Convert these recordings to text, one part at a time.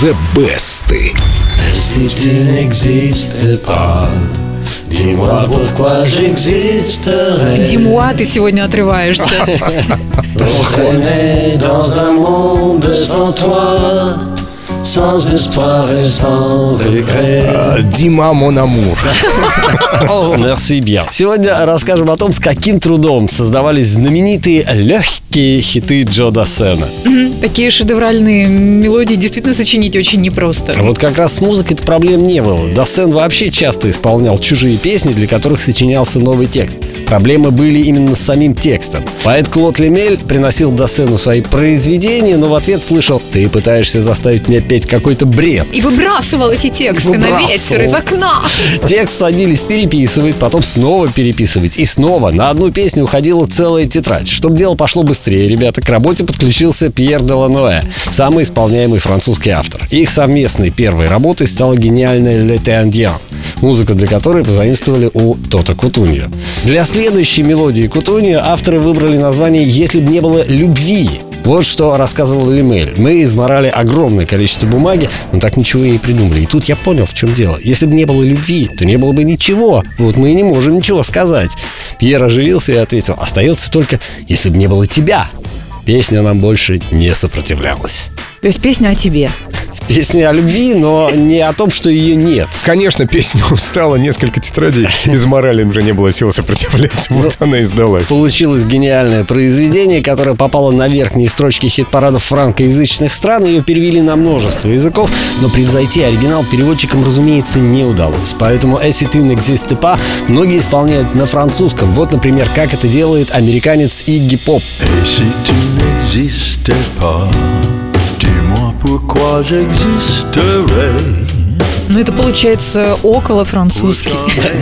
The Best. Si tu n'existes pas, dis-moi pourquoi j'existerais. Димуа, ты сегодня отрываешься. Pour traîner dans un monde sans toi, sans espoir et sans regret. Дима Монамур. Мерси bien. Сегодня расскажем о том, с каким трудом создавались знаменитые легкие хиты Джо Дассена. Такие шедевральные мелодии действительно сочинить очень непросто. Вот как раз с музыкой-то проблем не было. Дассен вообще часто исполнял чужие песни, для которых сочинялся новый текст. Проблемы были именно с самим текстом. Поэт Клод Лемель приносил Дассену свои произведения, но в ответ слышал «Ты пытаешься заставить меня петь какой-то бред». И выбрасывал эти тексты на Выбрасывал. Ветер из окна. Текст садились переписывать, потом снова переписывать. И снова на одну песню уходила целая тетрадь. Чтобы дело пошло быстрее, ребята, к работе подключился Пьер Деланоэ, самый исполняемый французский автор. Их совместной первой работой стала гениальная «Le Tendien», музыку для которой позаимствовали у Тота Кутуньо. Для следующей мелодии Кутуньо авторы выбрали название «Если бы не было любви». Вот что рассказывал Лемель. Мы изморали огромное количество бумаги, но так ничего и не придумали. И тут я понял, в чем дело. Если бы не было любви, то не было бы ничего. Вот мы и не можем ничего сказать. Пьер оживился и ответил, остается только, если бы не было тебя. Песня нам больше не сопротивлялась. То есть песня о тебе. Песня о любви, но не о том, что ее нет. Конечно, песня устала, несколько тетрадей из морали уже не было сил сопротивляться. Вот она и сдалась. Получилось гениальное произведение, которое попало на верхние строчки хит-парадов франкоязычных стран. Ее перевели на множество языков, но превзойти оригинал переводчикам, разумеется, не удалось. Поэтому «Если tu n'existes pas» многие исполняют на французском. Вот, например, как это делает американец Игги Поп. Si tu n'existais pas, Но это получается около французский.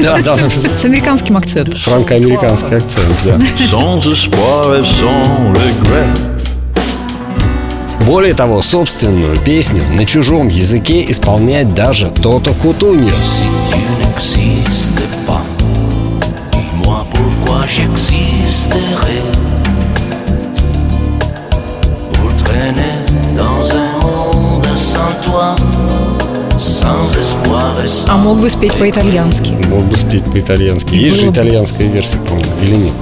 Да, да, С американским акцентом. франко-американский акцент, да. Более того, собственную песню на чужом языке исполняет даже Тото Кутуньо. Si А мог бы спеть по-итальянски. Мог бы спеть по-итальянски. Есть же Было итальянская версия, по-моему, или нет?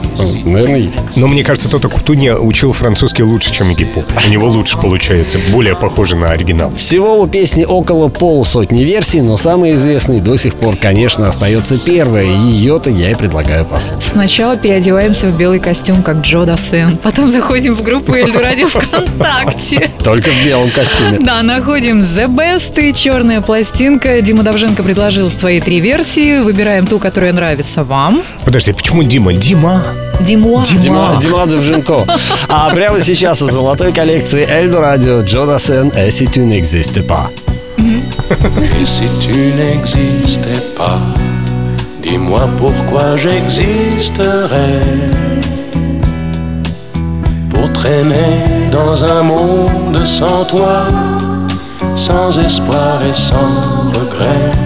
Наверное, есть. Но мне кажется, Тота Кутунья учил французский лучше, чем Поп. У него лучше получается, более похоже на оригинал. Всего у песни около полусотни версий, но самой известной до сих пор, конечно, остается первая. и Ее-то я и предлагаю послушать. Сначала переодеваемся в белый костюм, как Джо Дассен. Потом заходим в группу Эльду Радио ВКонтакте. Только в белом костюме. Да, находим The Best и черная пластинка. Дима Давженко предложил свои три версии. Выбираем ту, которая нравится вам. Подожди, почему Дима? Дима? Димуа. Дима, Дима Довженко. А прямо сейчас из золотой коллекции Эльдо Радио Джо Сен «Эси tu n'existes pas». Et si tu n'existais pas, dis-moi pourquoi j'existerais. Pour traîner dans un monde sans toi, sans espoir et sans regret.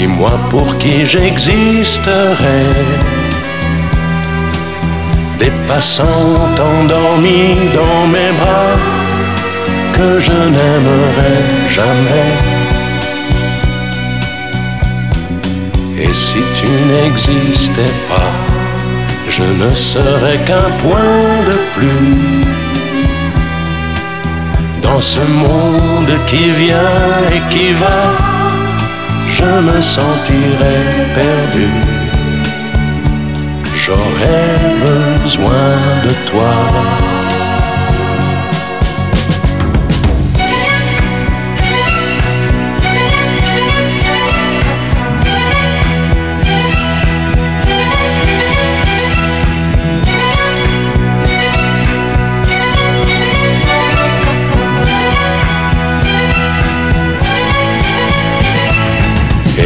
dis-moi pour qui j'existerais. Des passants endormis dans mes bras que je n'aimerai jamais. Et si tu n'existais pas, je ne serais qu'un point de plus dans ce monde qui vient et qui va. Je me sentirais perdu. J'aurais besoin de toi.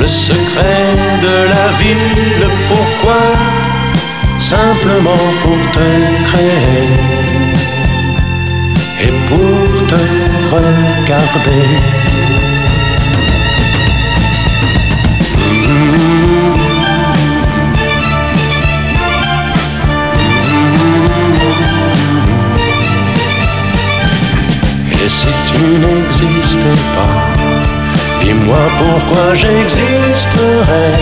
Le secret de la vie, le pourquoi, simplement pour te créer et pour te regarder? Et si tu n'existais pas, dis-moi pourquoi j'existerais.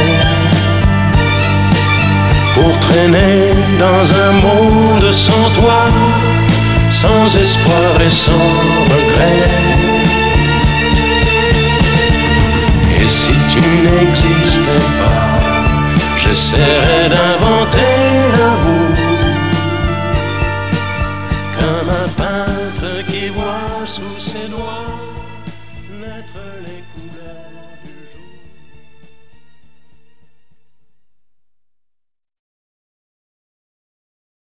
Pour traîner dans un monde sans toi, sans espoir et sans regret. Et si tu n'existais pas, j'essaierais d'inventer l'amour. Comme un peintre qui voit sous ses doigts les couleurs.